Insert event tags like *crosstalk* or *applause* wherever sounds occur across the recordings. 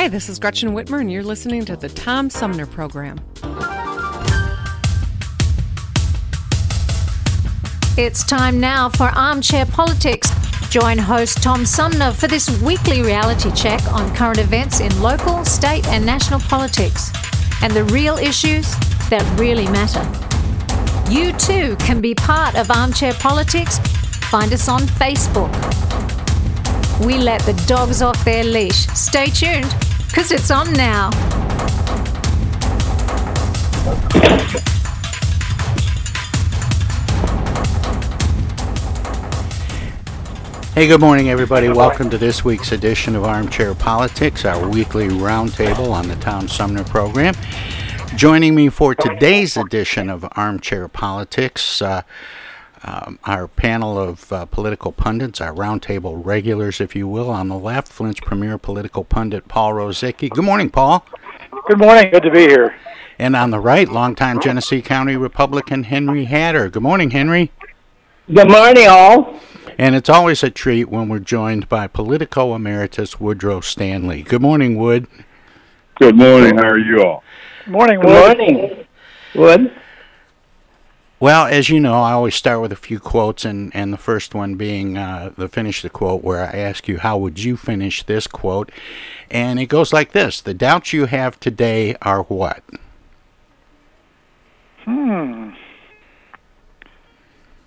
Hi, this is Gretchen Whitmer, and you're listening to the Tom Sumner Program. It's time now for Armchair Politics. Join host Tom Sumner for this weekly reality check on current events in local, state, and national politics and the real issues that really matter. You too can be part of Armchair Politics. Find us on Facebook. We let the dogs off their leash. Stay tuned, because it's on now. Hey, good morning, everybody. Welcome to this week's edition of Armchair Politics, our weekly roundtable on the Tom Sumner program. Joining me for today's edition of Armchair Politics, uh, um, our panel of uh, political pundits, our roundtable regulars, if you will. On the left, Flint's premier political pundit, Paul Rozycki. Good morning, Paul. Good morning. Good to be here. And on the right, longtime Genesee County Republican Henry Hatter. Good morning, Henry. Good morning, all. And it's always a treat when we're joined by Politico Emeritus Woodrow Stanley. Good morning, Wood. Good morning. How are you all? Morning, Good Wood. morning, Wood. Well, as you know, I always start with a few quotes, and, and the first one being uh, the finish the quote, where I ask you, how would you finish this quote? And it goes like this The doubts you have today are what? Hmm.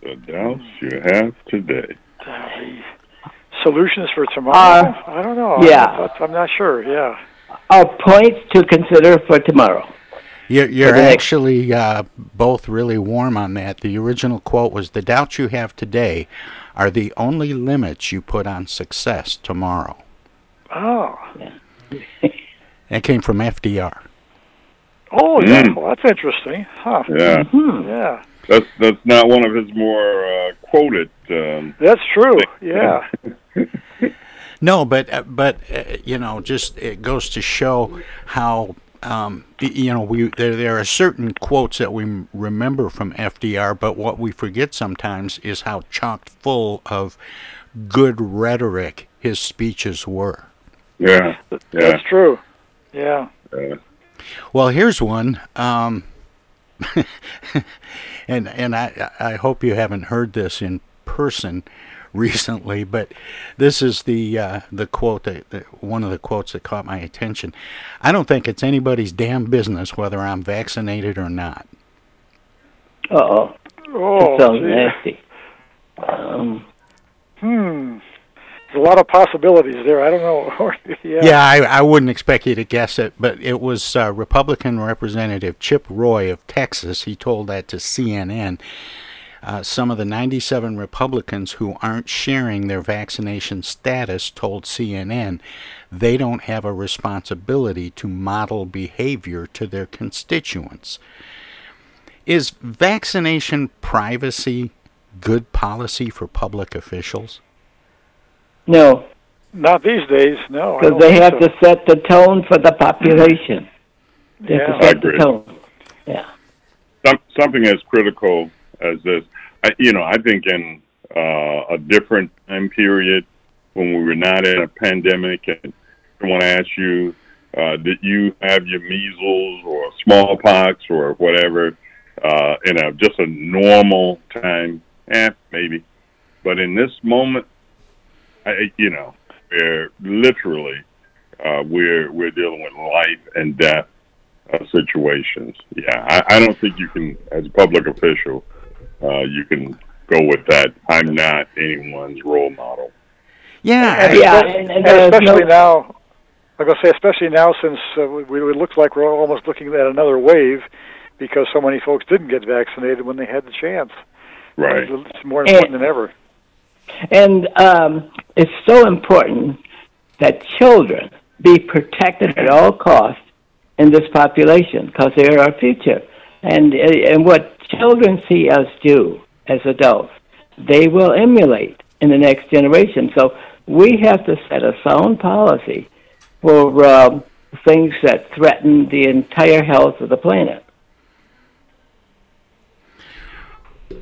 The doubts you have today. Solutions for tomorrow? Uh, I don't know. yeah. I'm, I'm not sure. Yeah. Are points to consider for tomorrow. You're, you're actually uh, both really warm on that. The original quote was The doubts you have today are the only limits you put on success tomorrow. Oh. *laughs* That came from FDR. Oh, yeah. Mm. Well, that's interesting. Huh. Yeah, Yeah. that's that's not one of his more uh, quoted. Um, That's true. Yeah. *laughs* No, but uh, but uh, you know, just it goes to show how um, you know we there there are certain quotes that we remember from FDR, but what we forget sometimes is how chock full of good rhetoric his speeches were. yeah, yeah. That's true. Yeah. Uh, Well, here's one, um, *laughs* and and I I hope you haven't heard this in person recently, but this is the uh, the quote that, that one of the quotes that caught my attention. I don't think it's anybody's damn business whether I'm vaccinated or not. Uh oh. Oh, that sounds gee. nasty. Um, Hmm. There's a lot of possibilities there. I don't know. *laughs* yeah. Yeah, I, I wouldn't expect you to guess it, but it was uh, Republican Representative Chip Roy of Texas. He told that to CNN. Uh, some of the 97 Republicans who aren't sharing their vaccination status told CNN they don't have a responsibility to model behavior to their constituents. Is vaccination privacy good policy for public officials? No, Not these days. No. Because they have so. to set the tone for the population. They have Yeah. to set I the agree. tone. Yeah. Some, something as critical as this. I, you know, I think in uh, a different time period when we were not in a pandemic, and I want to ask you, uh, "Did you have your measles or smallpox or whatever?" Uh, in a just a normal time, eh, maybe. But in this moment, I, you know, where literally uh, we're we're dealing with life and death uh, situations. Yeah, I, I don't think you can, as a public official, uh, you can go with that. I'm not anyone's role model. Yeah, And, Yeah, and- and and especially no- now, I'm going to say, especially now since uh, we, it looks like we're almost looking at another wave because so many folks didn't get vaccinated when they had the chance. Right. It's more important than ever. And um, it's so important that children be protected at all costs in this population because they are our future. And and what children see us do as adults, they will emulate in the next generation. So we have to set a sound policy for um, things that threaten the entire health of the planet.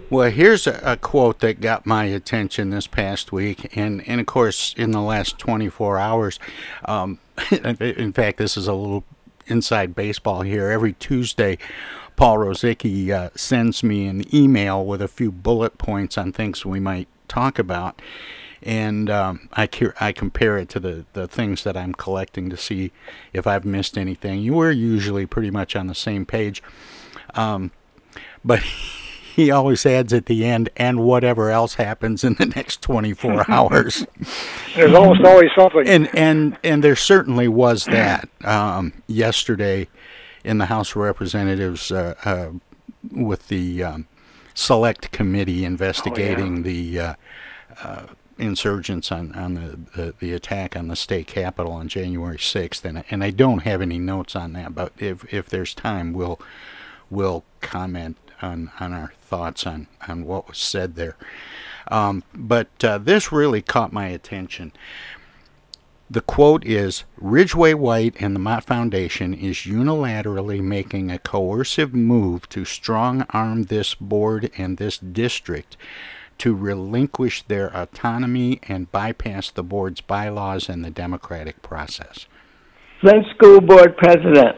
Well, here's a, a quote that got my attention this past week, and, and of course, in the last 24 hours. Um, *laughs* in fact, this is a little inside baseball here. Every Tuesday, Paul Rozycki uh, sends me an email with a few bullet points on things we might talk about. And um, I, I compare it to the, the things that I'm collecting to see if I've missed anything. You were usually pretty much on the same page. Um, but *laughs* he always adds at the end, and whatever else happens in the next 24 *laughs* hours. There's almost always something. And and and there certainly was that um, yesterday in the House of Representatives uh, uh, with the um, select committee investigating the uh, uh, insurgents on on the, the the attack on the state capitol on January 6th. And and I don't have any notes on that, but if if there's time, we'll we'll comment on on our thoughts on on what was said there. Um, but uh, this really caught my attention. The quote is Ridgeway White and the Mott Foundation is unilaterally making a coercive move to strong arm this board and this district to relinquish their autonomy and bypass the board's bylaws and the democratic process. Flint School Board President.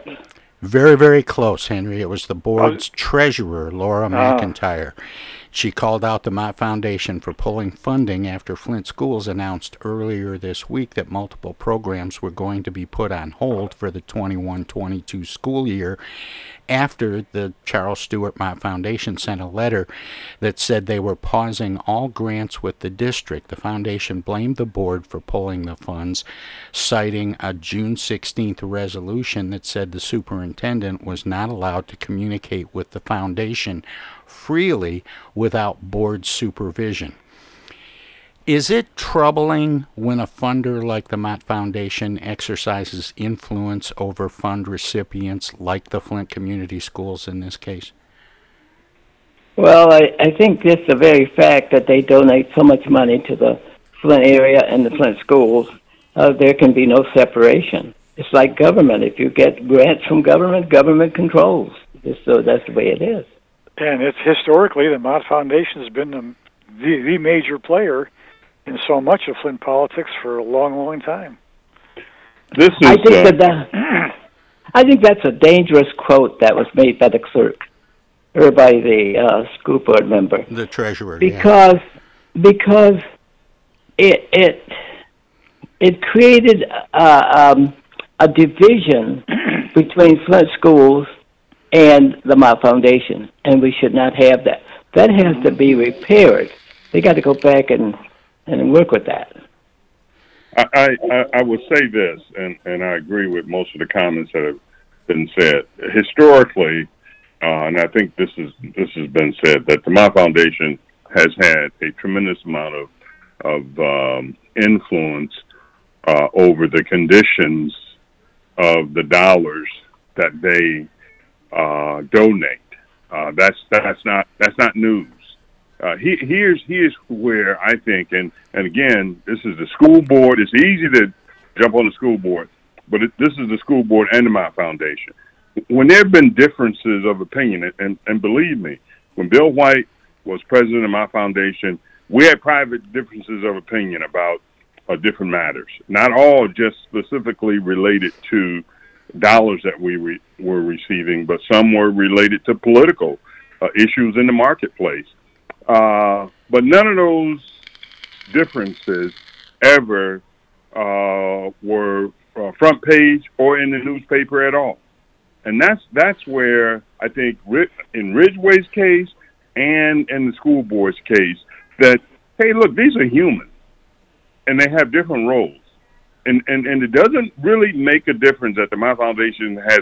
Very, very close, Henry. It was the board's treasurer, Laura Ah. McIntyre. She called out the Mott Foundation for pulling funding after Flint Schools announced earlier this week that multiple programs were going to be put on hold for the 21 22 school year after the Charles Stewart Mott Foundation sent a letter that said they were pausing all grants with the district. The foundation blamed the board for pulling the funds, citing a June 16th resolution that said the superintendent was not allowed to communicate with the foundation freely without board supervision. Is it troubling when a funder like the Mott Foundation exercises influence over fund recipients like the Flint Community Schools in this case? Well, I, I think just the very fact that they donate so much money to the Flint area and the Flint schools, uh, there can be no separation. It's like government. If you get grants from government, government controls. Just so that's the way it is. And it's historically the Mott Foundation has been the, the the major player in so much of Flint politics for a long, long time. This is. I think uh, that, that I think that's a dangerous quote that was made by the clerk or by the uh, school board member The treasurer. yeah. because because it it it created uh, um, a division *clears throat* between Flint schools and the Mott Foundation, and we should not have that. That has to be repaired. They got to go back and and work with that. I, I, I will say this, and, and I agree with most of the comments that have been said. Historically, uh, and I think this is this has been said that the Mott Foundation has had a tremendous amount of of um, influence uh, over the conditions of the dollars that they uh, donate. Uh, that's that's not that's not news. Uh, he, here's here's where I think, and and again, this is the school board. It's easy to jump on the school board, but it, this is the school board and Mott Foundation. When there have been differences of opinion, and, and believe me, when Bill White was president of Mott Foundation, we had private differences of opinion about uh, different matters. Not all just specifically related to dollars that we re- were receiving, but some were related to political uh, issues in the marketplace. Uh, but none of those differences ever uh, were uh, front page or in the newspaper at all. And that's that's where I think in Ridgeway's case and in the school board's case that hey, look, these are human, and they have different roles, and and and it doesn't really make a difference that the Mott Foundation has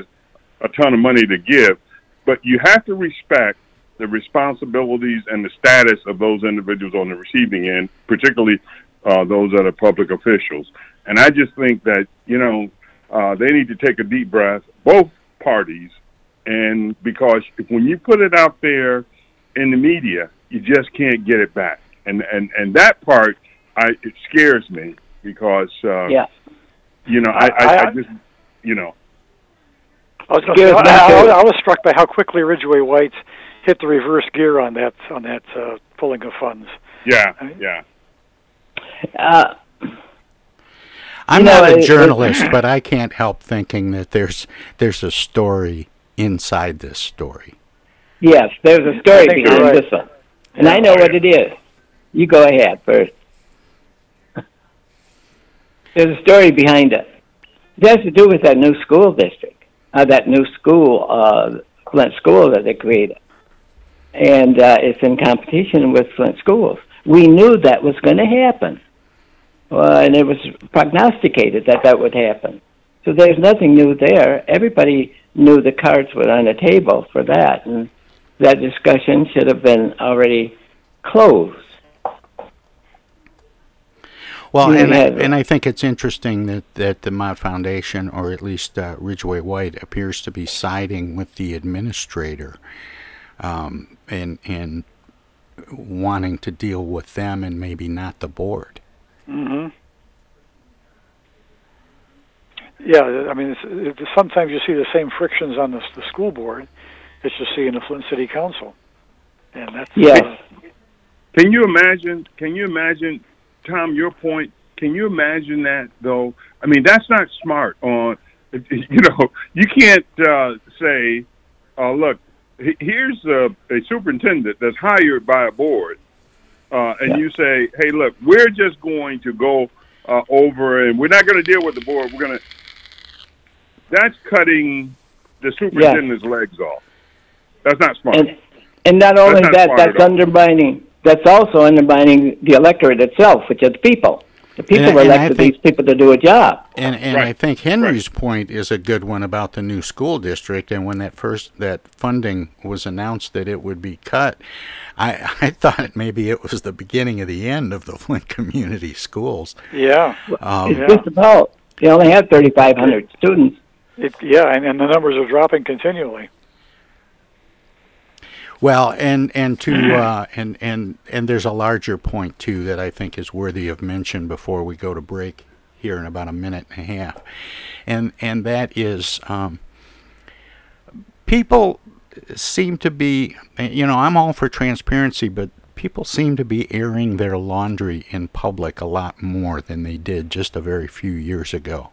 a ton of money to give, but you have to respect the responsibilities and the status of those individuals on the receiving end, particularly uh, those that are public officials. And I just think that you know uh, they need to take a deep breath, both parties, and because when you put it out there in the media, you just can't get it back. And and and that part, I it scares me because uh, yeah, you know I, I, I, I just you know. I was, say, I, I, was struck by how quickly Ridgeway White hit the reverse gear on that on that uh, pulling of funds. Yeah, yeah. Uh, I'm not know, a journalist, but I can't help thinking that there's there's a story inside this story. Yes, there's a story behind right. this one, and yeah, I know what it is. You go ahead first. *laughs* There's a story behind it. It has to do with that new school district, uh, that new school, uh, Flint School that they created and uh, it's in competition with Flint schools. We knew that was going to happen, uh, and it was prognosticated that that would happen. So there's nothing new there. Everybody knew the cards were on the table for that, and that discussion should have been already closed. Well, and I, and I think it's interesting that, that the Mott Foundation, or at least uh, Ridgeway White, appears to be siding with the administrator um, and and wanting to deal with them and maybe not the board. Mm-hmm. Yeah, I mean, it's, it's, sometimes you see the same frictions on the, the school board that you see in the Flint City Council, and that's yes. Uh, can you imagine? Can you imagine, Tom? Your point. Can you imagine that though? I mean, that's not smart. On *laughs* you know, you can't uh, say, uh, "Look, here's a, a superintendent that's hired by a board, uh, and yeah. you say, "Hey, look, we're just going to go uh, over, and we're not going to deal with the board. We're going to." That's cutting the superintendent's yeah. legs off. That's not smart. And, and not only that's that, that's undermining. That's also undermining the electorate itself, which is the people. The people and, elected think, these people to do a job. And and right. I think Henry's right. point is a good one about the new school district. And when that first that funding was announced that it would be cut, I *laughs* I thought maybe it was the beginning of the end of the *laughs* Flint Community Schools. Yeah, um, it's just about. They only have 3,500 students. It, yeah, and, and the numbers are dropping continually. Well, and and to uh, and and and there's a larger point too that I think is worthy of mention before we go to break here in about a minute and a half, and and that is um, people seem to be you know I'm all for transparency, but people seem to be airing their laundry in public a lot more than they did just a very few years ago.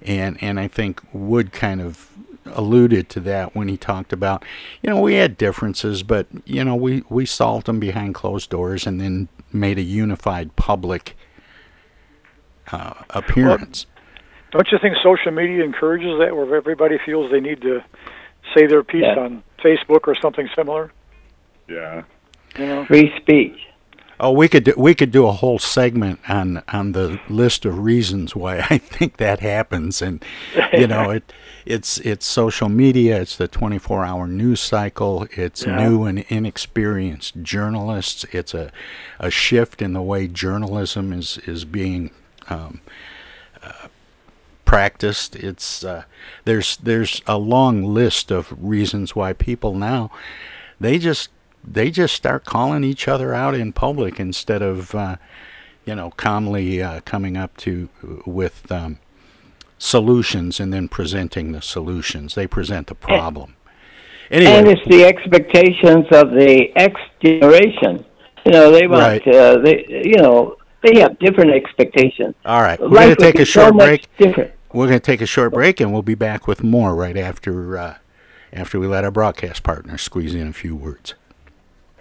And and I think Wood kind of alluded to that when he talked about, you know, we had differences, but you know, we we solved them behind closed doors and then made a unified public uh, appearance. Well, don't you think social media encourages that, where everybody feels they need to say their piece yeah. on Facebook or something similar? Yeah. You know? Free speech. Oh, we could do, we could do a whole segment on on the list of reasons why *laughs* I think that happens, and you know *laughs* it it's it's social media, it's the 24-hour news cycle, it's Yeah. new and inexperienced journalists, it's a a shift in the way journalism is is being um, uh, practiced. It's uh, there's there's a long list of reasons why people now they just they just start calling each other out in public instead of uh, you know calmly uh, coming up to with um, solutions and then presenting the solutions. They present the problem. Anyway, And it's the expectations of the X generation. You know, they want, Right. uh, they, you know, they have different expectations. all right, we're going to take a short much break. Different. We're going to take a short break, and we'll be back with more right after uh, after we let our broadcast partner squeeze in a few words.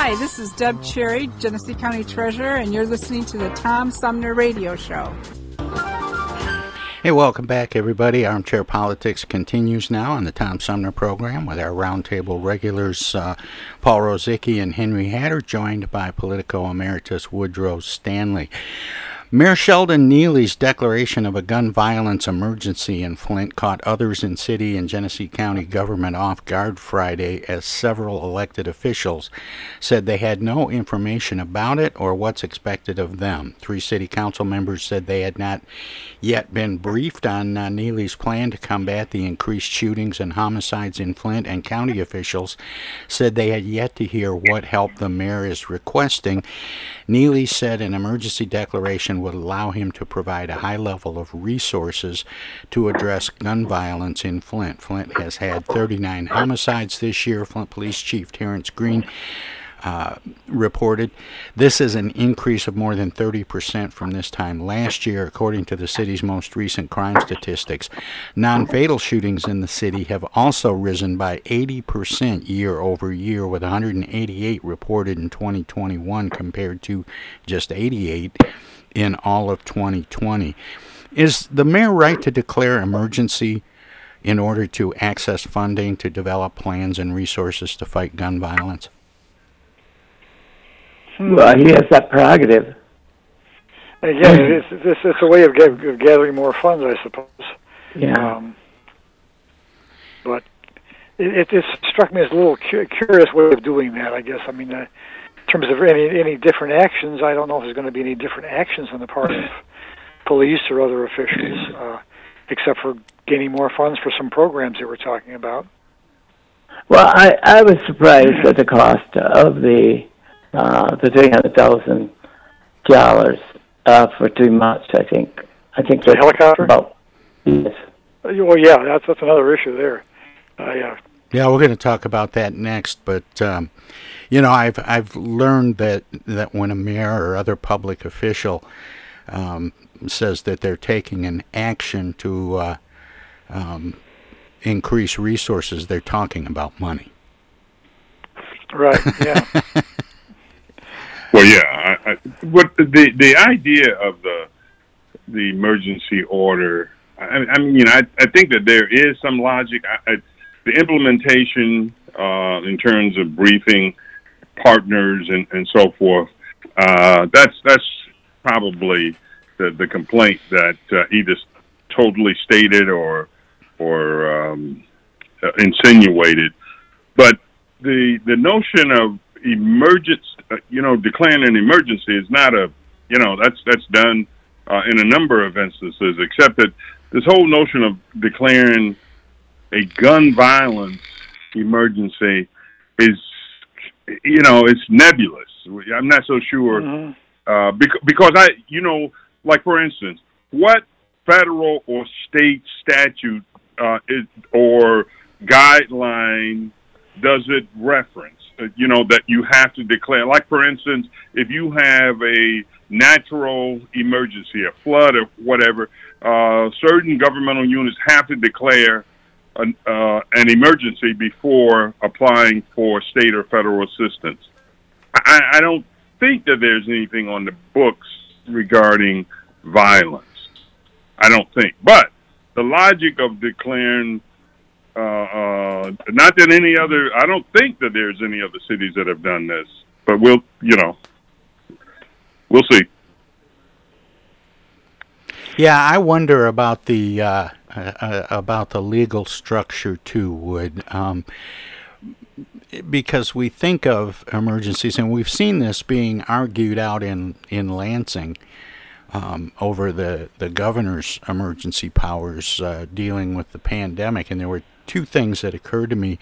Hi, this is Deb Cherry, Genesee County Treasurer, and you're listening to the Tom Sumner Radio Show. Hey, welcome back, everybody. Armchair Politics continues now on the Tom Sumner program with our roundtable regulars, uh, Paul Rozycki and Henry Hatter, joined by Politico Emeritus Woodrow Stanley. Mayor Sheldon Neely's declaration of a gun violence emergency in Flint caught others in city and Genesee County government off guard Friday as several elected officials said they had no information about it or what's expected of them. Three city council members said they had not yet been briefed on uh, Neely's plan to combat the increased shootings and homicides in Flint, and county officials said they had yet to hear what help the mayor is requesting. Neely said an emergency declaration would allow him to provide a high level of resources to address gun violence in Flint. Flint has had 39 homicides this year. Flint Police Chief Terrence Green uh, reported. This is an increase of more than 30% from this time last year, according to the city's most recent crime statistics. Non fatal shootings in the city have also risen by 80% year over year, with 188 reported in 2021 compared to just 88 in all of 2020. Is the mayor right to declare emergency in order to access funding to develop plans and resources to fight gun violence? Well, he has that prerogative. Again, it's, it's, it's a way of, ga- of gathering more funds, I suppose. Yeah. Um, but it, it just struck me as a little cu- curious way of doing that. I guess. I mean, uh, in terms of any any different actions, I don't know if there's going to be any different actions on the part of police or other officials, uh, except for gaining more funds for some programs that we're talking about. Well, I, I was surprised at the cost of the uh, the three hundred thousand dollars uh, for two months. I think. I think The helicopter? About, yes. Uh, Well, yeah, that's that's another issue there. Uh, yeah. Yeah, we're going to talk about that next, but um, you know, I've I've learned that that when a mayor or other public official um, says that they're taking an action to uh, um, increase resources, they're talking about money. Right. Yeah. *laughs* Well, yeah. I, I, what the the idea of the the emergency order? I, I mean, you know, I I think that there is some logic. I, I, the implementation uh, in terms of briefing partners and, and so forth. Uh, that's that's probably the the complaint that uh, either totally stated or or um, uh, insinuated. But the the notion of emergence, uh, you know, declaring an emergency is not a, you know, that's that's done uh, in a number of instances. Except that this whole notion of declaring a gun violence emergency is, you know, it's nebulous. I'm not so sure uh, because because I, you know, like for instance, what federal or state statute uh, is, or guideline does it reference? Uh, you know that you have to declare. Like for instance, if you have a natural emergency, a flood or whatever, uh, certain governmental units have to declare an, uh, an emergency before applying for state or federal assistance. I, I don't think that there's anything on the books regarding violence. I don't think. But the logic of declaring, uh, uh, not that any other, I don't think that there's any other cities that have done this, but we'll, you know, we'll see. Yeah, I wonder about the uh, uh, uh, about the legal structure too. Would um, because we think of emergencies, and we've seen this being argued out in in Lansing um, over the the governor's emergency powers uh, dealing with the pandemic. And there were two things that occurred to me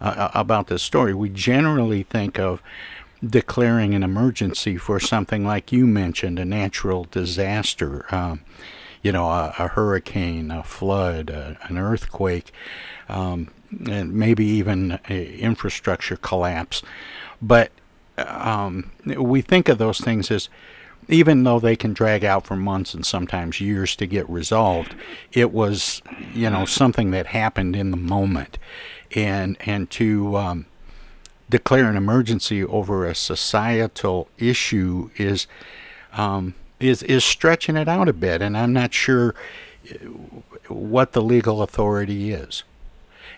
uh, about this story. We generally think of declaring an emergency for something like you mentioned, a natural disaster. Um, you know, a, a, hurricane, a flood, a, an earthquake, um, and maybe even infrastructure collapse. But um, we think of those things as even though they can drag out for months and sometimes years to get resolved, it was, you know, something that happened in the moment, and and to um, declare an emergency over a societal issue is um, is is stretching it out a bit, and I'm not sure what the legal authority is.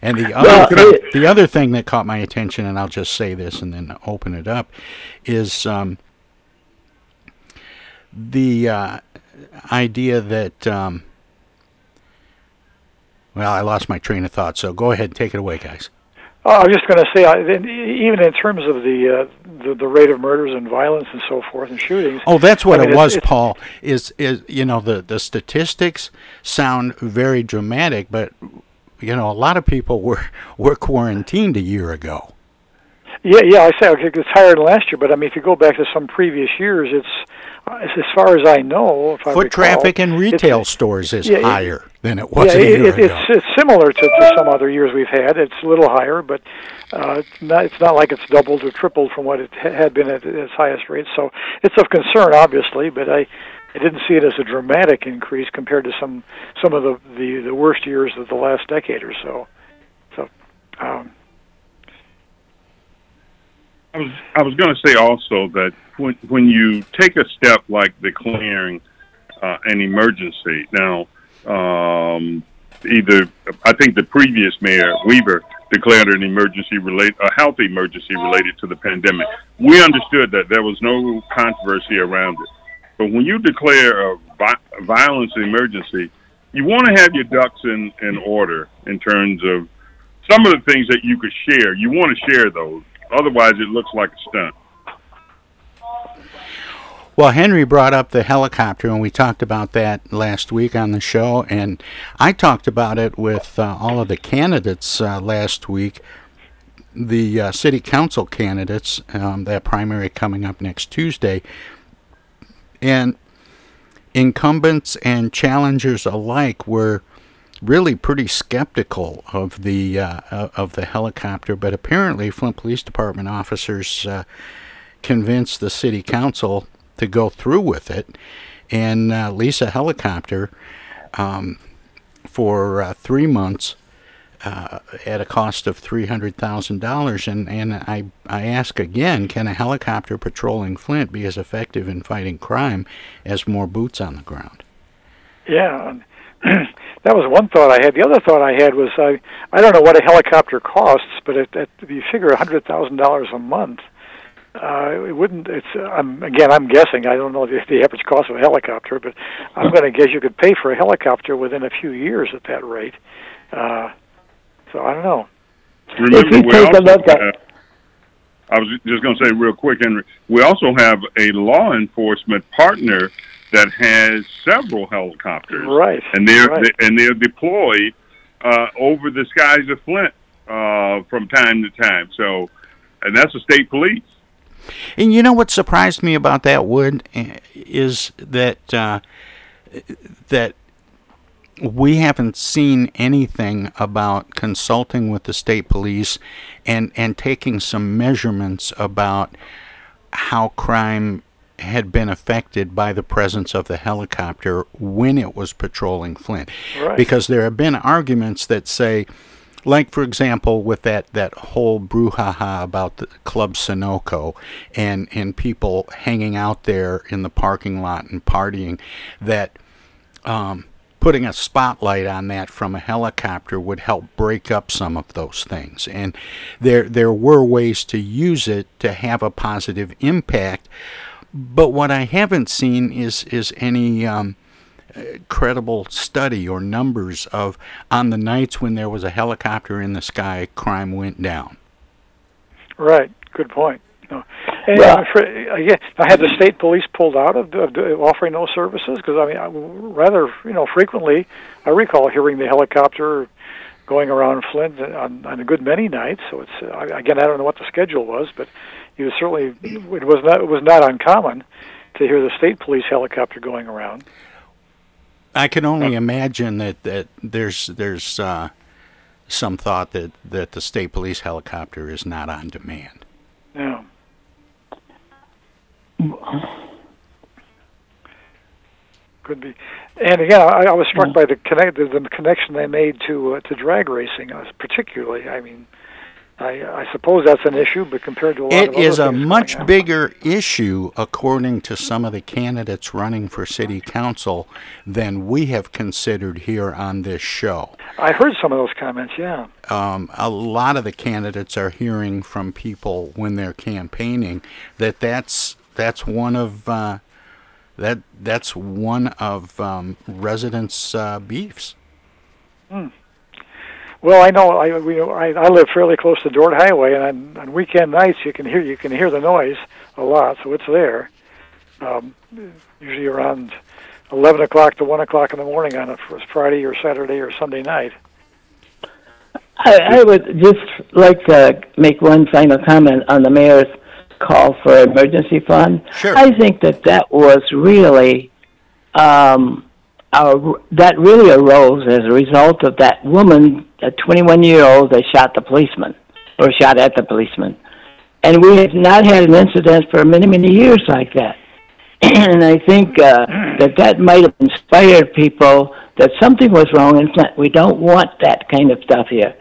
And the other thing, the other thing that caught my attention, and I'll just say this and then open it up, is um, the uh, idea that. Um, well, I lost my train of thought, so go ahead, take it away, guys. Uh, I was just going to say, I, even in terms of the, uh, the the rate of murders and violence and so forth and shootings. Oh, that's what I mean, it was, it's, Paul. Is is you know the the statistics sound very dramatic, but you know a lot of people were *laughs* were quarantined a year ago. Yeah, yeah. I say okay, it's higher than last year, but I mean, if you go back to some previous years, it's as far as I know, if I Foot recall, traffic in retail stores is yeah, it- higher than it was yeah, a year it, ago. it's it's similar to, to some other years we've had. It's a little higher, but uh, it's not it's not like it's doubled or tripled from what it had been at its highest rate. So it's of concern, obviously, but I. I didn't see it as a dramatic increase compared to some some of the, the, the worst years of the last decade or so. So, um, I was I was going to say also that when when you take a step like declaring uh, an emergency, now um, either I think the previous mayor Weaver declared an emergency relate a health emergency related to the pandemic. We understood that there was no controversy around it, but when you declare a vi- violence emergency, you want to have your ducks in in order in terms of some of the things that you could share. You want to share those. Otherwise, it looks like a stunt. Well, Henry brought up the helicopter, and we talked about that last week on the show. And I talked about it with uh, all of the candidates uh, last week, the uh, city council candidates, um, that primary coming up next Tuesday. And incumbents and challengers alike were really pretty skeptical of the uh, of the helicopter, but apparently Flint Police Department officers uh, convinced the city council to go through with it and uh, lease a helicopter um, for uh, three months uh, at a cost of three hundred thousand dollars. And and I I ask again, can a helicopter patrolling Flint be as effective in fighting crime as more boots on the ground? yeah, *clears throat* that was one thought I had. The other thought I had was I I don't know what a helicopter costs, but if, you figure a hundred thousand dollars a month, uh, it wouldn't. It's I'm again I'm guessing. I don't know the, the average cost of a helicopter, but I'm going to guess you could pay for a helicopter within a few years at that rate. Uh, so I don't know. Remember, you we take a also look at- have- I was just going to say real quick, Henry. We also have a law enforcement partner that has several helicopters, Right. And they're right. they, and they're deployed uh, over the skies of Flint uh, from time to time. So, and that's the state police. And you know what surprised me about that wood eh, is that uh, that we haven't seen anything about consulting with the state police and and taking some measurements about how crime had been affected by the presence of the helicopter when it was patrolling Flint. Right. Because there have been arguments that say like for example with that that whole brouhaha about the club Sunoco and and people hanging out there in the parking lot and partying that um, putting a spotlight on that from a helicopter would help break up some of those things. And there there were ways to use it to have a positive impact. But what I haven't seen is is any um, credible study or numbers of on the nights when there was a helicopter in the sky, crime went down. Right. Good point. No. And Well- uh, for, again, I had the state police pulled out of, of offering those services because I mean, I, rather you know frequently, I recall hearing the helicopter going around Flint on, on a good many nights. So it's uh, again, I don't know what the schedule was, but it was certainly it was not it was not uncommon to hear the state police helicopter going around. I can only imagine that, that there's there's uh, some thought that, that the state police helicopter is not on demand. Yeah. could be. And again, I, I was struck by the connect the, the connection they made to uh, to drag racing, uh, particularly. I mean, I, I suppose that's an issue, but compared to a lot It of other is a much bigger issue, according to some of the candidates running for city council, than we have considered here on this show. I heard some of those comments. Yeah. um, a lot of the candidates are hearing from people when they're campaigning that that's that's one of uh, that that's one of um, residents' uh, beefs. Hmm. Well, I know I we I, I live fairly close to Dort Highway, and on, on weekend nights you can hear you can hear the noise a lot, so it's there. Um, usually around eleven o'clock to one o'clock in the morning on a Friday or Saturday or Sunday night. I, I would just like to make one final comment on the mayor's call for emergency fund. Sure. I think that that was really, um, a, that really arose as a result of that woman, a 21 year old that shot the policeman, or shot at the policeman. And we have not had an incident for many, many years like that. *clears throat* and I think uh, that that might have inspired people that something was wrong in Flint. We don't want that kind of stuff here.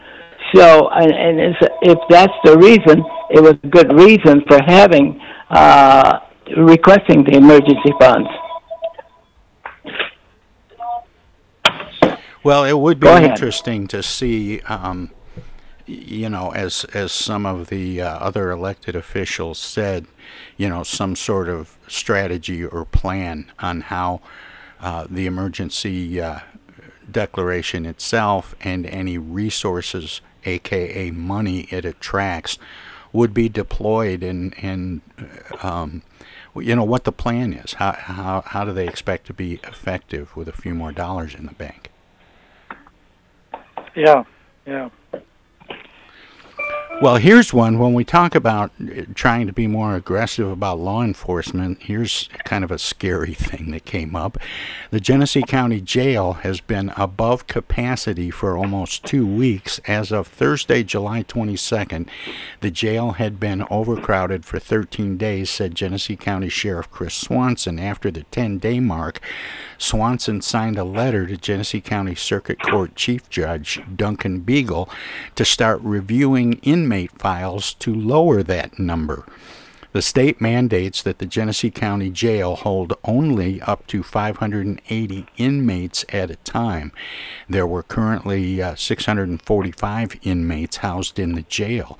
So, and, and if that's the reason, it was a good reason for having uh, requesting the emergency funds. Well, it would be interesting to see, um, you know, as as some of the uh, other elected officials said, you know, some sort of strategy or plan on how uh, the emergency uh, declaration itself and any resources, aka money, it attracts, would be deployed and and um, you know what the plan is. How how how do they expect to be effective with a few more dollars in the bank? Yeah, yeah. Well, here's one. When we talk about uh, trying to be more aggressive about law enforcement, here's kind of a scary *laughs* thing that came up. The Genesee County Jail has been above capacity for almost two weeks. As of Thursday, July 22nd, the jail had been overcrowded for 13 days, said Genesee County Sheriff Chris Swanson. After the 10 day mark, Swanson signed a letter to Genesee County Circuit Court Chief Judge Duncan Beagle to start reviewing inmate files to lower that number. The state mandates that the Genesee County Jail hold only up to 580 inmates at a time. There were currently uh, 645 inmates housed in the jail.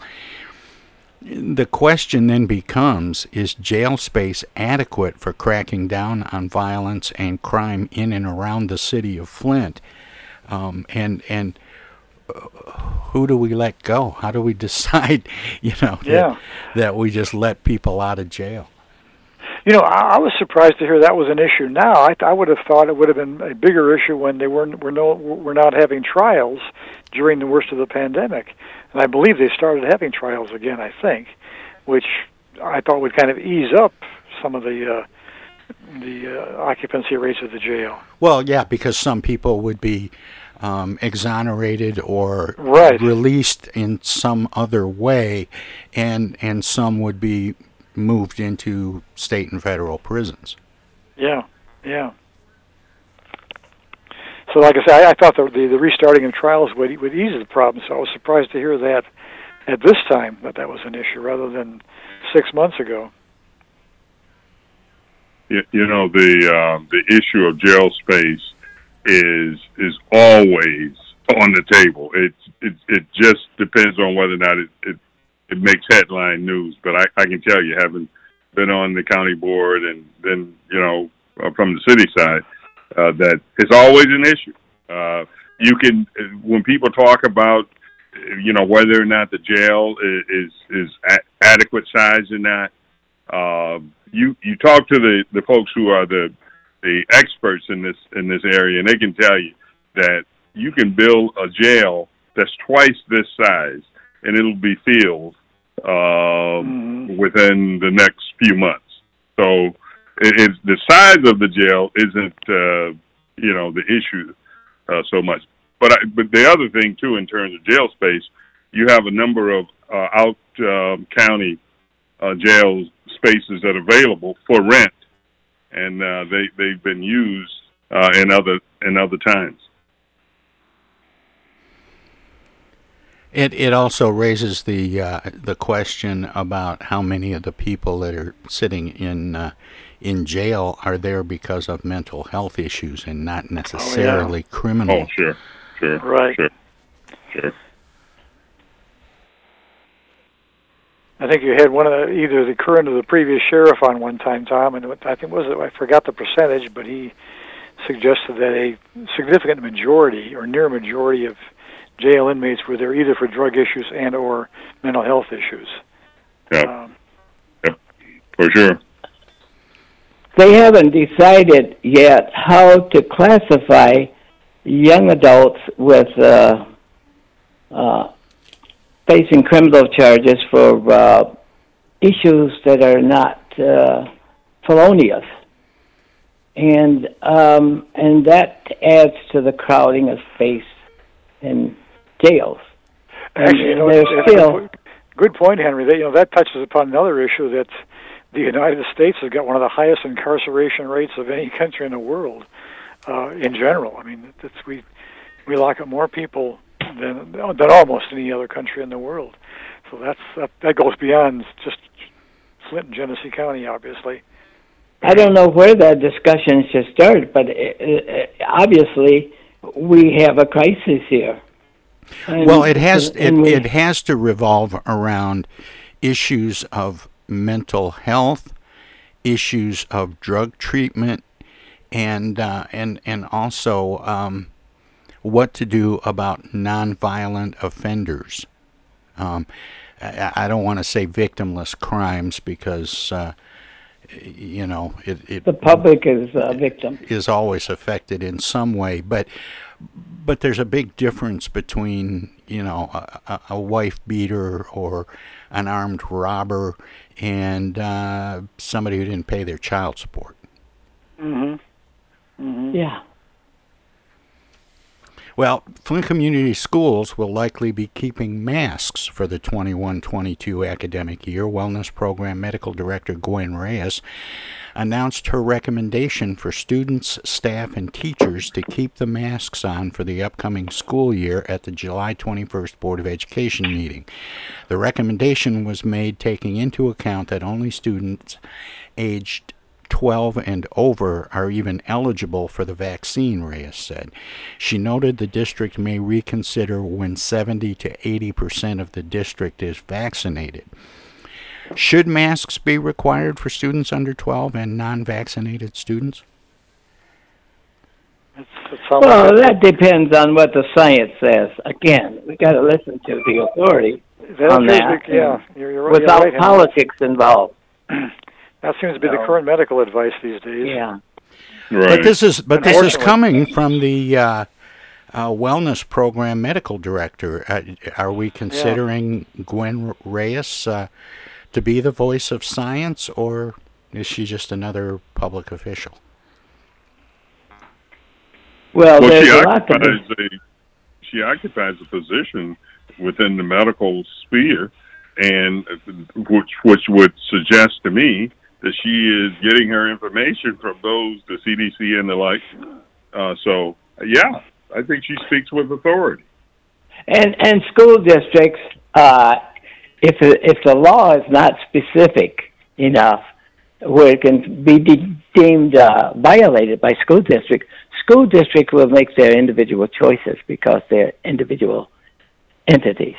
The question then becomes is jail space adequate for cracking down on violence and crime in and around the city of Flint? Um, and and who do we let go? How do we *laughs* decide, you know, that, Yeah. that we just let people out of jail? You know, I, I was surprised to hear that was an issue. Now, I, I would have thought it would have been a bigger issue when they weren't were no were not having trials during the worst of the pandemic, and I believe they started having trials again. I think, which I thought would kind of ease up some of the uh, the uh, occupancy rates of the jail. Well, yeah, because some people would be um, exonerated or Right. released in some other way, and and some would be moved into state and federal prisons. Yeah, yeah. So, like I said, I, I thought the, the the restarting of trials would would ease the problem. So I was surprised to hear that at this time that that was an issue rather than six months ago. you, you know the uh, the issue of jail space is is always on the table. It it it just depends on whether or not it it, it makes headline news. But I, I can tell you, having been on the county board and then you know uh, from the city side, uh, that it's always an issue. Uh, you can when people talk about you know whether or not the jail is is, is adequate size or not. Uh, you you talk to the the folks who are the the experts in this in this area, and they can tell you that you can build a jail that's twice this size, and it'll be filled um, within the next few months. So it, it's the size of the jail isn't uh, you know the issue uh, so much. But I, but the other thing too, in terms of jail space, you have a number of uh, out um county uh, jail spaces that are available for rent, and uh, they they've been used uh, in other in other times. It it also raises the uh, the question about how many of the people that are sitting in uh, in jail are there because of mental health issues and not necessarily oh, yeah. criminal. Oh, sure, sure, right, sure, sure. I think you had one of the, either the current or the previous sheriff on one time, Tom, and I think was it I forgot the percentage, but he suggested that a significant majority or near majority of jail inmates were there either for drug issues and or mental health issues. Yeah, um, yeah, for sure. They haven't decided yet how to classify young adults with uh, uh, facing criminal charges for uh, issues that are not uh, felonious, and um, and that adds to the crowding of space in jails. And Actually, you know, there's it's, still it's good point, Henry. That you know that touches upon another issue that the United States has got one of the highest incarceration rates of any country in the world uh, in general. I mean, it's, we we lock up more people than than almost any other country in the world. So that's that, that goes beyond just Flint and Genesee County, obviously. I don't know where that discussion should start, but it, it, obviously we have a crisis here. And, well, it has it, we, it has to revolve around issues of mental health, issues of drug treatment, and uh, and and also um, what to do about nonviolent offenders. Um, I, I, don't want to say victimless crimes because. Uh, you know, it, it, the public is a victim is always affected in some way, but but there's a big difference between you know a, a wife beater or an armed robber and uh, somebody who didn't pay their child support. Mm-hmm. Mm-hmm. Yeah. Well, Flint Community Schools will likely be keeping masks for the 21 22 academic year. Wellness Program Medical Director Gwen Reyes announced her recommendation for students, staff, and teachers to keep the masks on for the upcoming school year at the July 21st Board of Education meeting. The recommendation was made taking into account that only students aged 12 and over are even eligible for the vaccine, Reyes said. She noted the district may reconsider when 70 to 80 percent of the district is vaccinated. Should masks be required for students under 12 and non vaccinated students? Well, that depends on what the science says. Again, we got to listen to the authority that on that. yeah, you're, you're, without you're right, politics involved. *clears throat* That seems to be the current medical advice these days. Yeah. Right. But this is but this is coming from the uh, uh, wellness program medical director. Uh, are we considering yeah. Gwen Reyes uh, to be the voice of science, or is she just another public official? Well, well there's she a lot to occupies a she occupies a position within the medical sphere, and which which would suggest to me that she is getting her information from those, the CDC and the like. Uh, so, yeah, I think she speaks with authority. And and school districts, uh, if if the law is not specific enough, where it can be de- deemed uh, violated by school district, school district will make their individual choices because they're individual entities.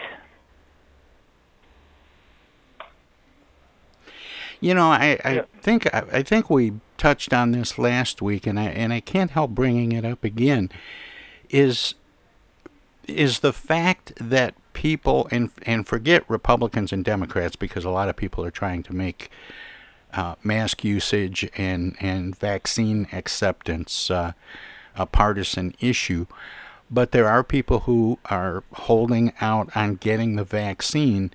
You know, I, I yeah. think I, I, think we touched on this last week, and I and I can't help bringing it up again. Is is the fact that people and and forget Republicans and Democrats because a lot of people are trying to make uh, mask usage and and vaccine acceptance uh, a partisan issue, but there are people who are holding out on getting the vaccine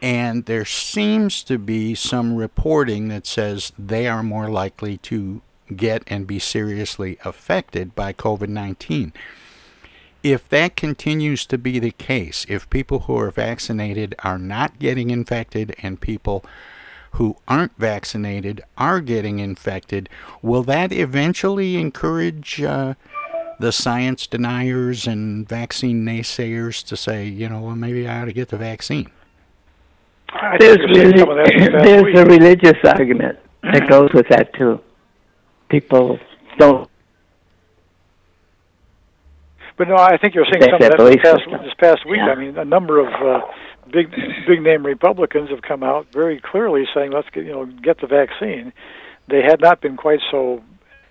and there seems to be some reporting that says they are more likely to get and be seriously affected by COVID 19. If that continues to be the case, if people who are vaccinated are not getting infected and people who aren't vaccinated are getting infected, will that eventually encourage uh, the science deniers and vaccine naysayers to say, you know, well, maybe I ought to get the vaccine? There's, relig- *laughs* there's a religious argument that goes with that too. People don't. But no, I think you're seeing That's some of that this past, system. this past week. Yeah. I mean, a number of uh, big big name Republicans have come out very clearly saying, "Let's get you know get the vaccine." They had not been quite so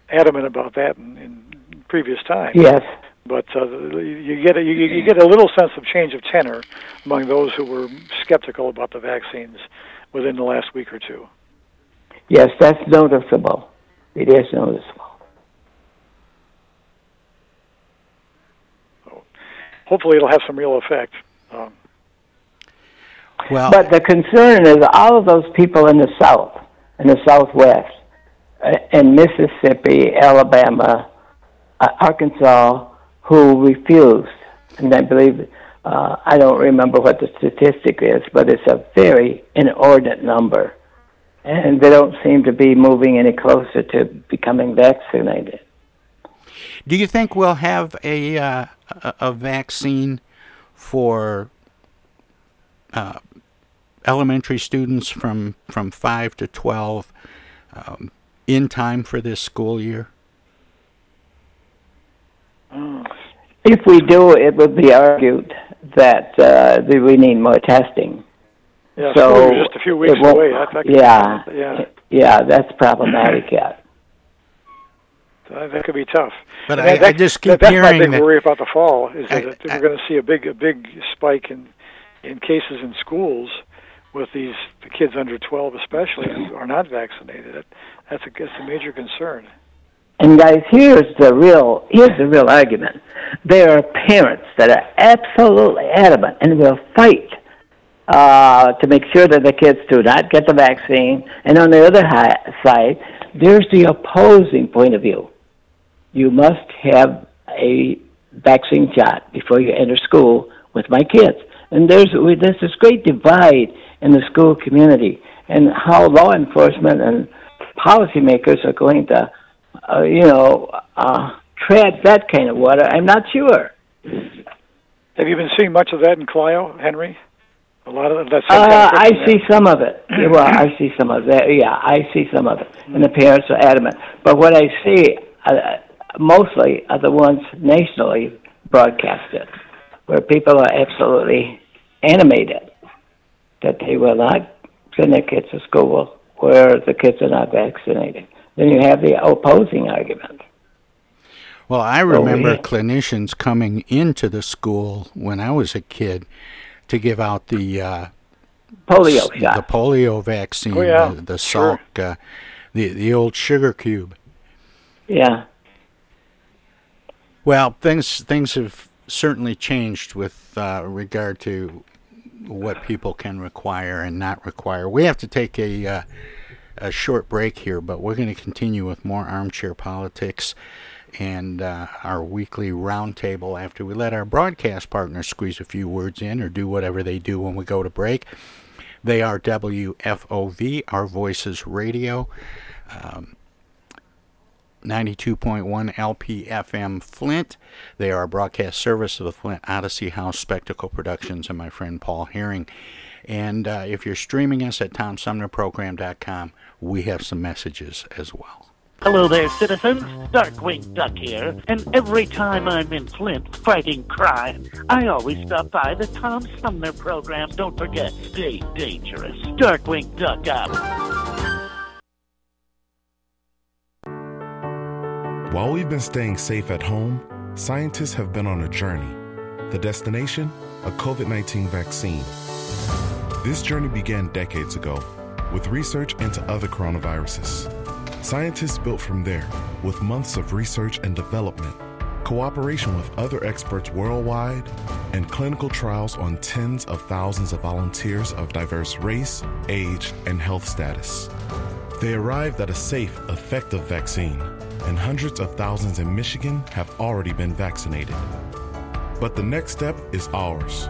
adamant about that in, in previous times. Yes. But uh, you get a, you, you get a little sense of change of tenor among those who were skeptical about the vaccines within the last week or two. Yes, that's noticeable. It is noticeable. Hopefully, it'll have some real effect. Um, Well, But the concern is all of those people in the South, in the Southwest, uh, in Mississippi, Alabama, uh, Arkansas, who refused. And I believe, uh, I don't remember what the statistic is, but it's a very inordinate number. And they don't seem to be moving any closer to becoming vaccinated. Do you think we'll have a uh, a, vaccine for uh, elementary students from from five to twelve um, in time for this school year? If we do, it would be argued that, uh, that we need more testing. yeah, So, school just a few weeks away. That, that yeah. yeah, Yeah, that's problematic yet. *clears throat* that that could be tough. But And I- that, I just keep that, that's hearing my big that- worry about the fall is I- that we're going to see a big a big spike in in cases in schools with these the kids under 12 especially who are not vaccinated. That, that's a that's a major concern. And guys, here's the real here's the real argument. There are parents that are absolutely adamant and will fight uh, to make sure that the kids do not get the vaccine. And on the other hi- side, there's the opposing point of view. You must have a vaccine shot before you enter school with my kids. And there's there's this great divide in the school community, and how law enforcement and policymakers are going to, uh, you know, uh, tread that kind of water. I'm not sure. Have you been seeing much of that in Clio, Henry? A lot of that. Uh, I see some of it. *clears throat* Well, I see some of that. Yeah, I see some of it, and the parents are adamant. But what I see uh, mostly are the ones nationally broadcasted, where people are absolutely animated that they will not send their kids to school where the kids are not vaccinated. Then you have the opposing argument. Well, I Oh, remember yeah. clinicians coming into the school when I was a kid to give out the uh, Polio s- shot. the polio vaccine, Oh, yeah, the, the sure. Salk, uh, the the old sugar cube. Yeah. Well, things things have certainly changed with uh, regard to what people can require and not require. We have to take a uh, a short break here, but we're going to continue with more armchair politics and uh, our weekly roundtable after we let our broadcast partners squeeze a few words in or do whatever they do when we go to break. They are WFOV, Our Voices Radio. Um, 92.1 LPFM Flint. They are a broadcast service of the Flint Odyssey House Spectacle Productions and my friend Paul Herring. And uh, if you're streaming us at TomSumnerProgram.com, we have some messages as well. Hello there, citizens. Darkwing Duck here, and every time I'm in Flint fighting crime, I always stop by the Tom Sumner program. Don't forget, stay dangerous. Darkwing Duck out. While we've been staying safe at home, scientists have been on a journey. The destination? A COVID 19 vaccine. This journey began decades ago with research into other coronaviruses. Scientists built from there with months of research and development, cooperation with other experts worldwide, and clinical trials on tens of thousands of volunteers of diverse race, age, and health status. They arrived at a safe, effective vaccine, and hundreds of thousands in Michigan have already been vaccinated. But the next step is ours.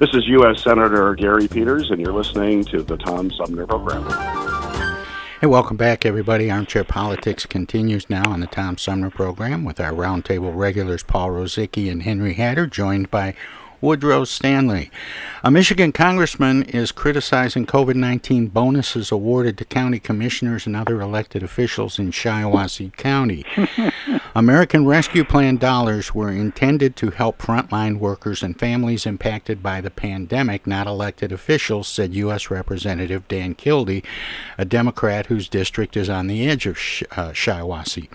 This is U.S. Senator Gary Peters, and you're listening to the Tom Sumner Program. Hey, welcome back, everybody. Armchair Politics continues now on the Tom Sumner program with our roundtable regulars Paul Rozycki and Henry Hatter, joined by Woodrow Stanley. A Michigan congressman is criticizing COVID 19 bonuses awarded to county commissioners and other elected officials in Shiawassee County. *laughs* American Rescue Plan dollars were intended to help frontline workers and families impacted by the pandemic, not elected officials, said U.S. Representative Dan Kildee, a Democrat whose district is on the edge of Sh- uh, Shiawassee.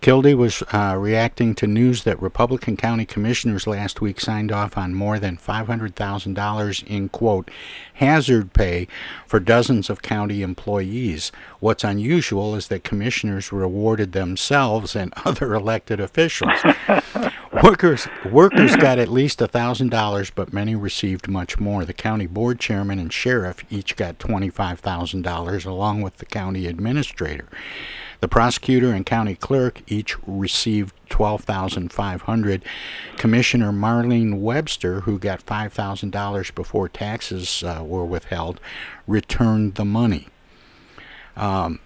Kildee was uh, reacting to news that Republican county commissioners last week signed off on more than $500,000 in, quote, hazard pay for dozens of county employees. What's unusual is that commissioners rewarded themselves and *laughs* other elected officials. *laughs* workers, workers got at least $1,000, but many received much more. The county board chairman and sheriff each got $25,000, along with the county administrator. The prosecutor and county clerk each received 12500 Commissioner Marlene Webster, who got $5,000 before taxes uh, were withheld, returned the money. Um,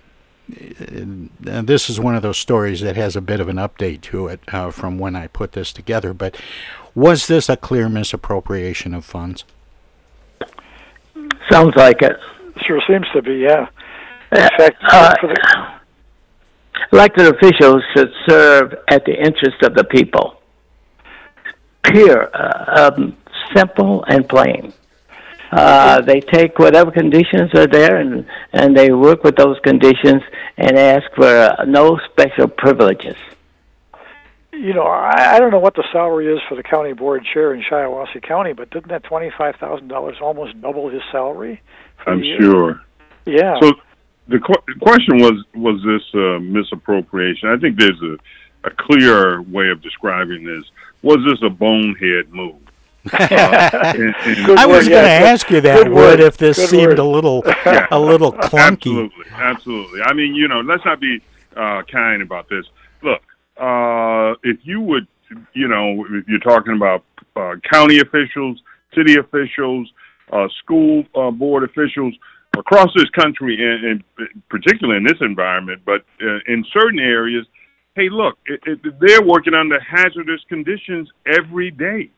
this is one of those stories that has a bit of an update to it uh, from when I put this together. But was this a clear misappropriation of funds? Sounds like it. Sure seems to be, yeah. In fact, uh, for the, elected officials should serve at the interest of the people. pure, uh, um, simple, and plain. Uh, they take whatever conditions are there and and they work with those conditions and ask for uh, no special privileges. You know, I, I don't know what the salary is for the county board chair in Shiawassee County, but didn't that twenty five thousand dollars almost double his salary? for I'm the year? sure. Yeah. So the qu- question was was this uh, misappropriation? I think there's a a clear way of describing this. Was this a bonehead move? *laughs* Uh, and- and- I was going to ask you that, Good Wood, word. if this Good seemed word. a little Yeah. *laughs* a little clunky. Absolutely, absolutely. I mean, you know, let's not be uh, kind about this. Look, uh, if you would, you know, if you're talking about uh, county officials, city officials, uh, school uh, board officials across this country, and, and particularly in this environment, but uh, in certain areas, hey, look, it, it, they're working under hazardous conditions every day.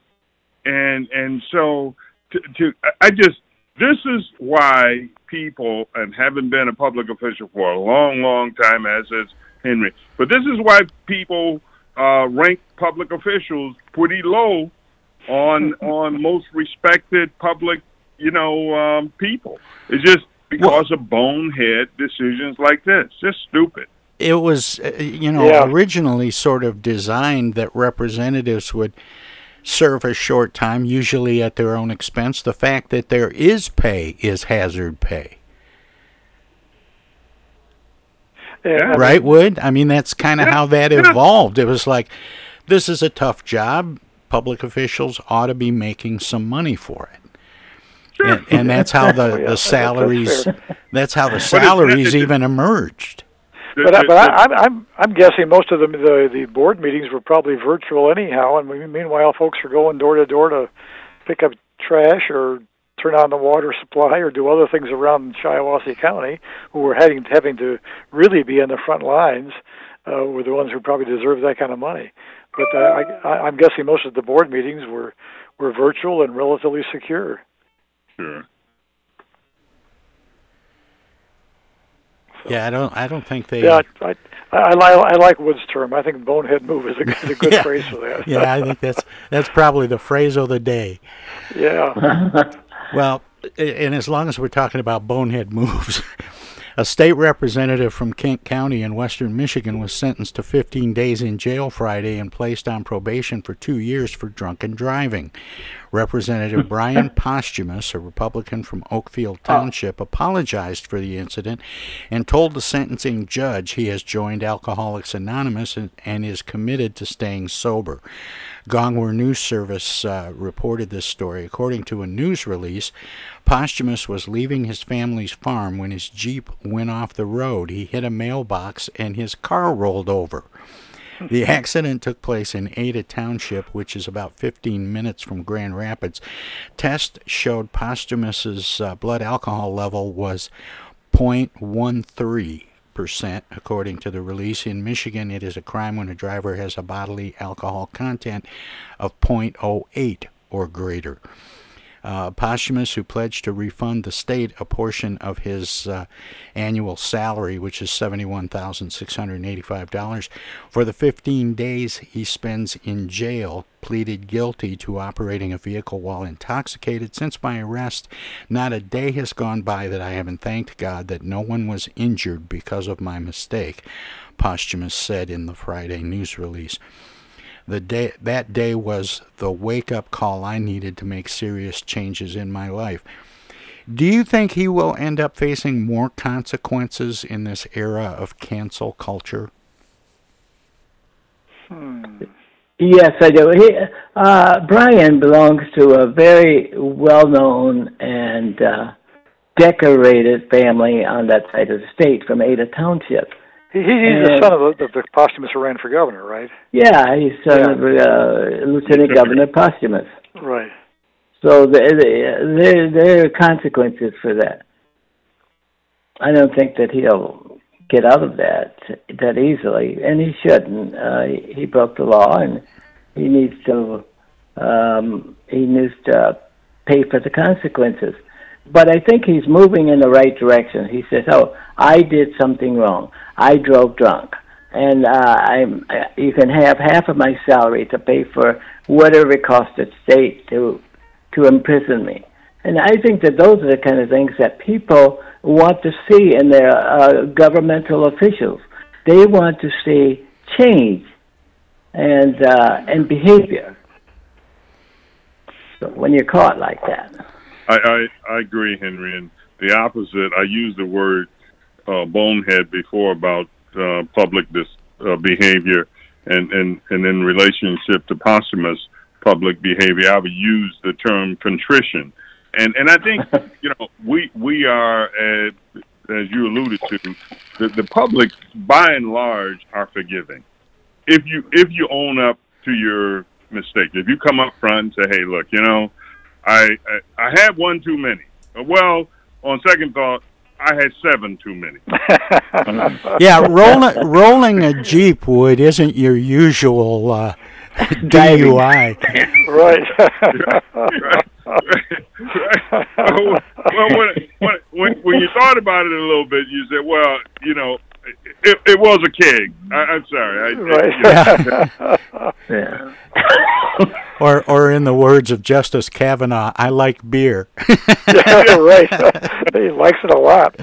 And and so to, to I just this is why people and having been a public official for a long, long time, as is Henry, but this is why people uh, rank public officials pretty low on on most respected public, you know, um, people. It's just because of bonehead decisions like this, just stupid. It was, uh, you know, Yeah. originally sort of designed that representatives would serve a short time, usually at their own expense. The fact that there is pay is hazard pay. Yeah. right, Wood? I mean, that's kind of Yeah, how that evolved. It was like, this is a tough job. Public officials ought to be making some money for it. And, and that's how the, Yeah, the salaries fair. that's how the salaries even emerged. But, I, but I, I'm I'm I'm guessing most of the, the the board meetings were probably virtual anyhow, and we, meanwhile, folks are going door to door to pick up trash or turn on the water supply or do other things around Shiawassee County, who were having having to really be on the front lines, uh, were the ones who probably deserve that kind of money. But uh, I, I, I'm guessing most of the board meetings were were virtual and relatively secure. Sure. Yeah, I don't I don't think they Yeah, I, I, I, I like Wood's term. I think bonehead move is a, is a good *laughs* Yeah. phrase for that. yeah, I think that's that's probably the phrase of the day. Yeah. *laughs* Well, and as long as we're talking about bonehead moves, *laughs* a state representative from Kent County in western Michigan was sentenced to 15 days in jail Friday and placed on probation for two years for drunken driving. Representative *laughs* Bryan Posthumus, a Republican from Oakfield Township, apologized for the incident and told the sentencing judge he has joined Alcoholics Anonymous and, and is committed to staying sober. Gongwer News Service uh, reported this story. According to a news release, Posthumus was leaving his family's farm when his Jeep went off the road. He hit a mailbox and his car rolled over. The accident took place in Ada Township, which is about 15 minutes from Grand Rapids. Tests showed Posthumus's uh, blood alcohol level was 0.13 percent, according to the release. In Michigan, it is a crime when a driver has a bodily alcohol content of 0.08 or greater. Uh, Posthumus, who pledged to refund the state a portion of his uh, annual salary, which is $71,685, for the 15 days he spends in jail, pleaded guilty to operating a vehicle while intoxicated. Since my arrest, not a day has gone by that I haven't thanked God that no one was injured because of my mistake, Posthumus said in the Friday news release. The day that day was the wake up call I needed to make serious changes in my life. Do you think he will end up facing more consequences in this era of cancel culture? Yes, I do. He, uh, Bryan belongs to a very well-known and uh, decorated family on that side of the state from Ada Township. He, he- he's the son of the, the Posthumus who ran for governor, right? Yeah, he's son of uh, Lieutenant Governor Posthumus. Right. So there, there, there are consequences for that. I don't think that he'll get out of that that easily, and he shouldn't. Uh, he, he broke the law, and he needs to um, he needs to pay for the consequences. But I think he's moving in the right direction. He says, "Oh, I did something wrong. I drove drunk. and uh, I'm uh, you can have half of my salary to pay for whatever it costs the state to to imprison me. And I think that those are the kind of things that people want to see in their uh, governmental officials. They want to see change and uh, and behavior. When you're caught like that, I, I I agree, Henry. And the opposite, I used the word uh, bonehead before about uh, public dis, uh, behavior, and, and and in relationship to Posthumus public behavior, I would use the term contrition. And and I think *laughs* you know we we are as, as you alluded to, the, the public by and large are forgiving. If you if you own up to your mistake, if you come up front and say, "Hey, look, you know, I I, I had one too many." Well, on second thought, I had seven too many. *laughs* yeah, rolling rolling a jeep wood isn't your usual uh, *laughs* DUI. *laughs* right. right. Right. well, when, when, when, when you thought about it a little bit, you said, well, you know, it, it was a keg. I, I'm sorry. I, right. *laughs* yeah. or, or in the words of Justice Kavanaugh, I like beer. yeah, *laughs* right. *laughs* he likes it a lot.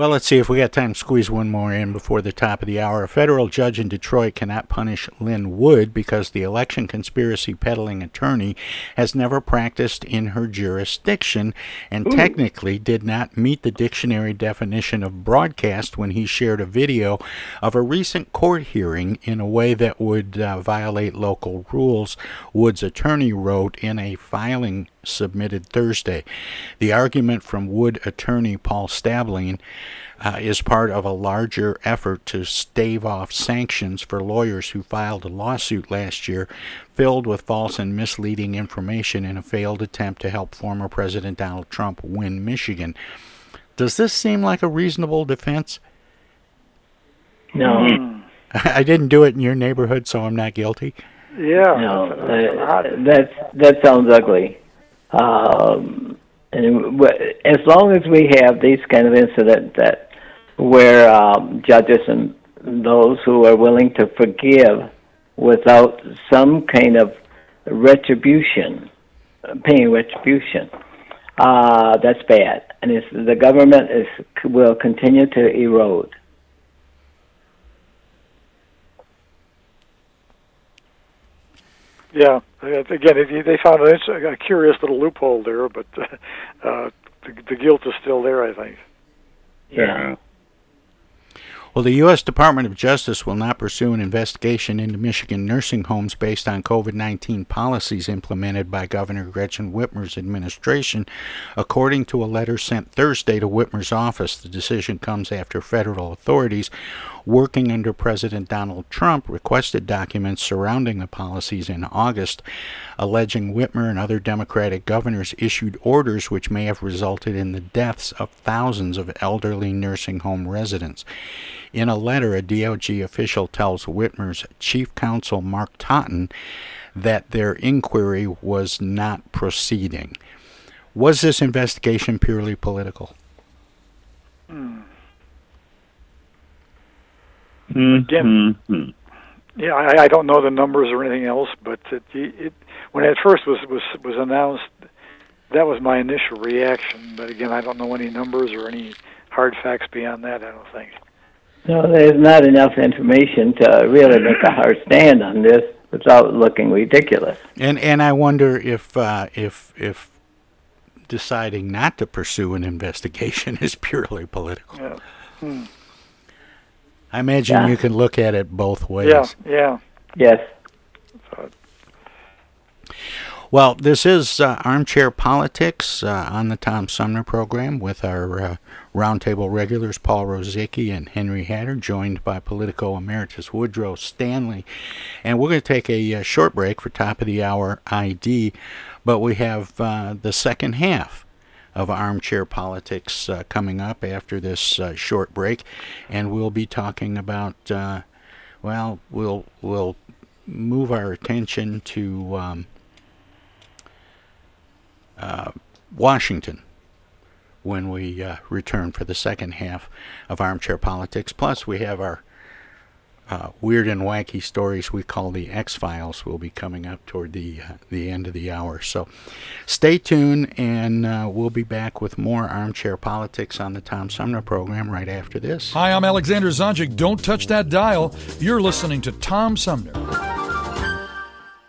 Well, let's see if we got time to squeeze one more in before the top of the hour. A federal judge in Detroit cannot punish Lin Wood because the election conspiracy peddling attorney has never practiced in her jurisdiction and Ooh. technically did not meet the dictionary definition of broadcast when he shared a video of a recent court hearing in a way that would uh, violate local rules, Wood's attorney wrote in a filing submitted Thursday. The argument from Wood attorney Paul Stablein uh, is part of a larger effort to stave off sanctions for lawyers who filed a lawsuit last year filled with false and misleading information in a failed attempt to help former President Donald Trump win Michigan. Does this seem like a reasonable defense? No. *laughs* I didn't do it in your neighborhood, so I'm not guilty. Yeah. No, uh, that that sounds ugly. Um, and as long as we have these kind of incidents that where um, judges and those who are willing to forgive without some kind of retribution, paying retribution, uh, that's bad, and the government is will continue to erode. Yeah, again, they found a curious little loophole there, but uh, the, the guilt is still there. I think. Yeah. Well, the U.S. Department of Justice will not pursue an investigation into Michigan nursing homes based on COVID 19 policies implemented by Governor Gretchen Whitmer's administration, according to a letter sent Thursday to Whitmer's office. The decision comes after federal authorities working under President Donald Trump, requested documents surrounding the policies in August, alleging Whitmer and other Democratic governors issued orders which may have resulted in the deaths of thousands of elderly nursing home residents. In a letter, a DOJ official tells Whitmer's chief counsel, Mark Totten, that their inquiry was not proceeding. Was this investigation purely political? Hmm. Hmm. Mm-hmm. Yeah, I, I don't know the numbers or anything else, but it, it when it first was was was announced, that was my initial reaction. But again, I don't know any numbers or any hard facts beyond that. I don't think. No, there's not enough information to really make a hard stand on this without looking ridiculous. And and I wonder if uh, if if deciding not to pursue an investigation *laughs* is purely political. Yeah. Hmm. I imagine Yeah. you can look at it both ways. Yeah, yeah. Yes. Well, this is uh, Armchair Politics uh, on the Tom Sumner program with our uh, roundtable regulars, Paul Rozycki and Henry Hatter, joined by Politico Emeritus Woodrow Stanley. And we're going to take a, uh short break for top of the hour ID, but we have uh, the second half of Armchair Politics uh, coming up after this uh, short break, and we'll be talking about, uh, well, we'll we'll move our attention to um, uh, Washington, when we uh, return for the second half of Armchair Politics. Plus, we have our uh, weird and wacky stories we call the X Files will be coming up toward the uh, the end of the hour. So stay tuned, and uh, we'll be back with more armchair politics on the Tom Sumner program right after this. Hi, I'm Alexander Zonjic. Don't touch that dial. You're listening to Tom Sumner.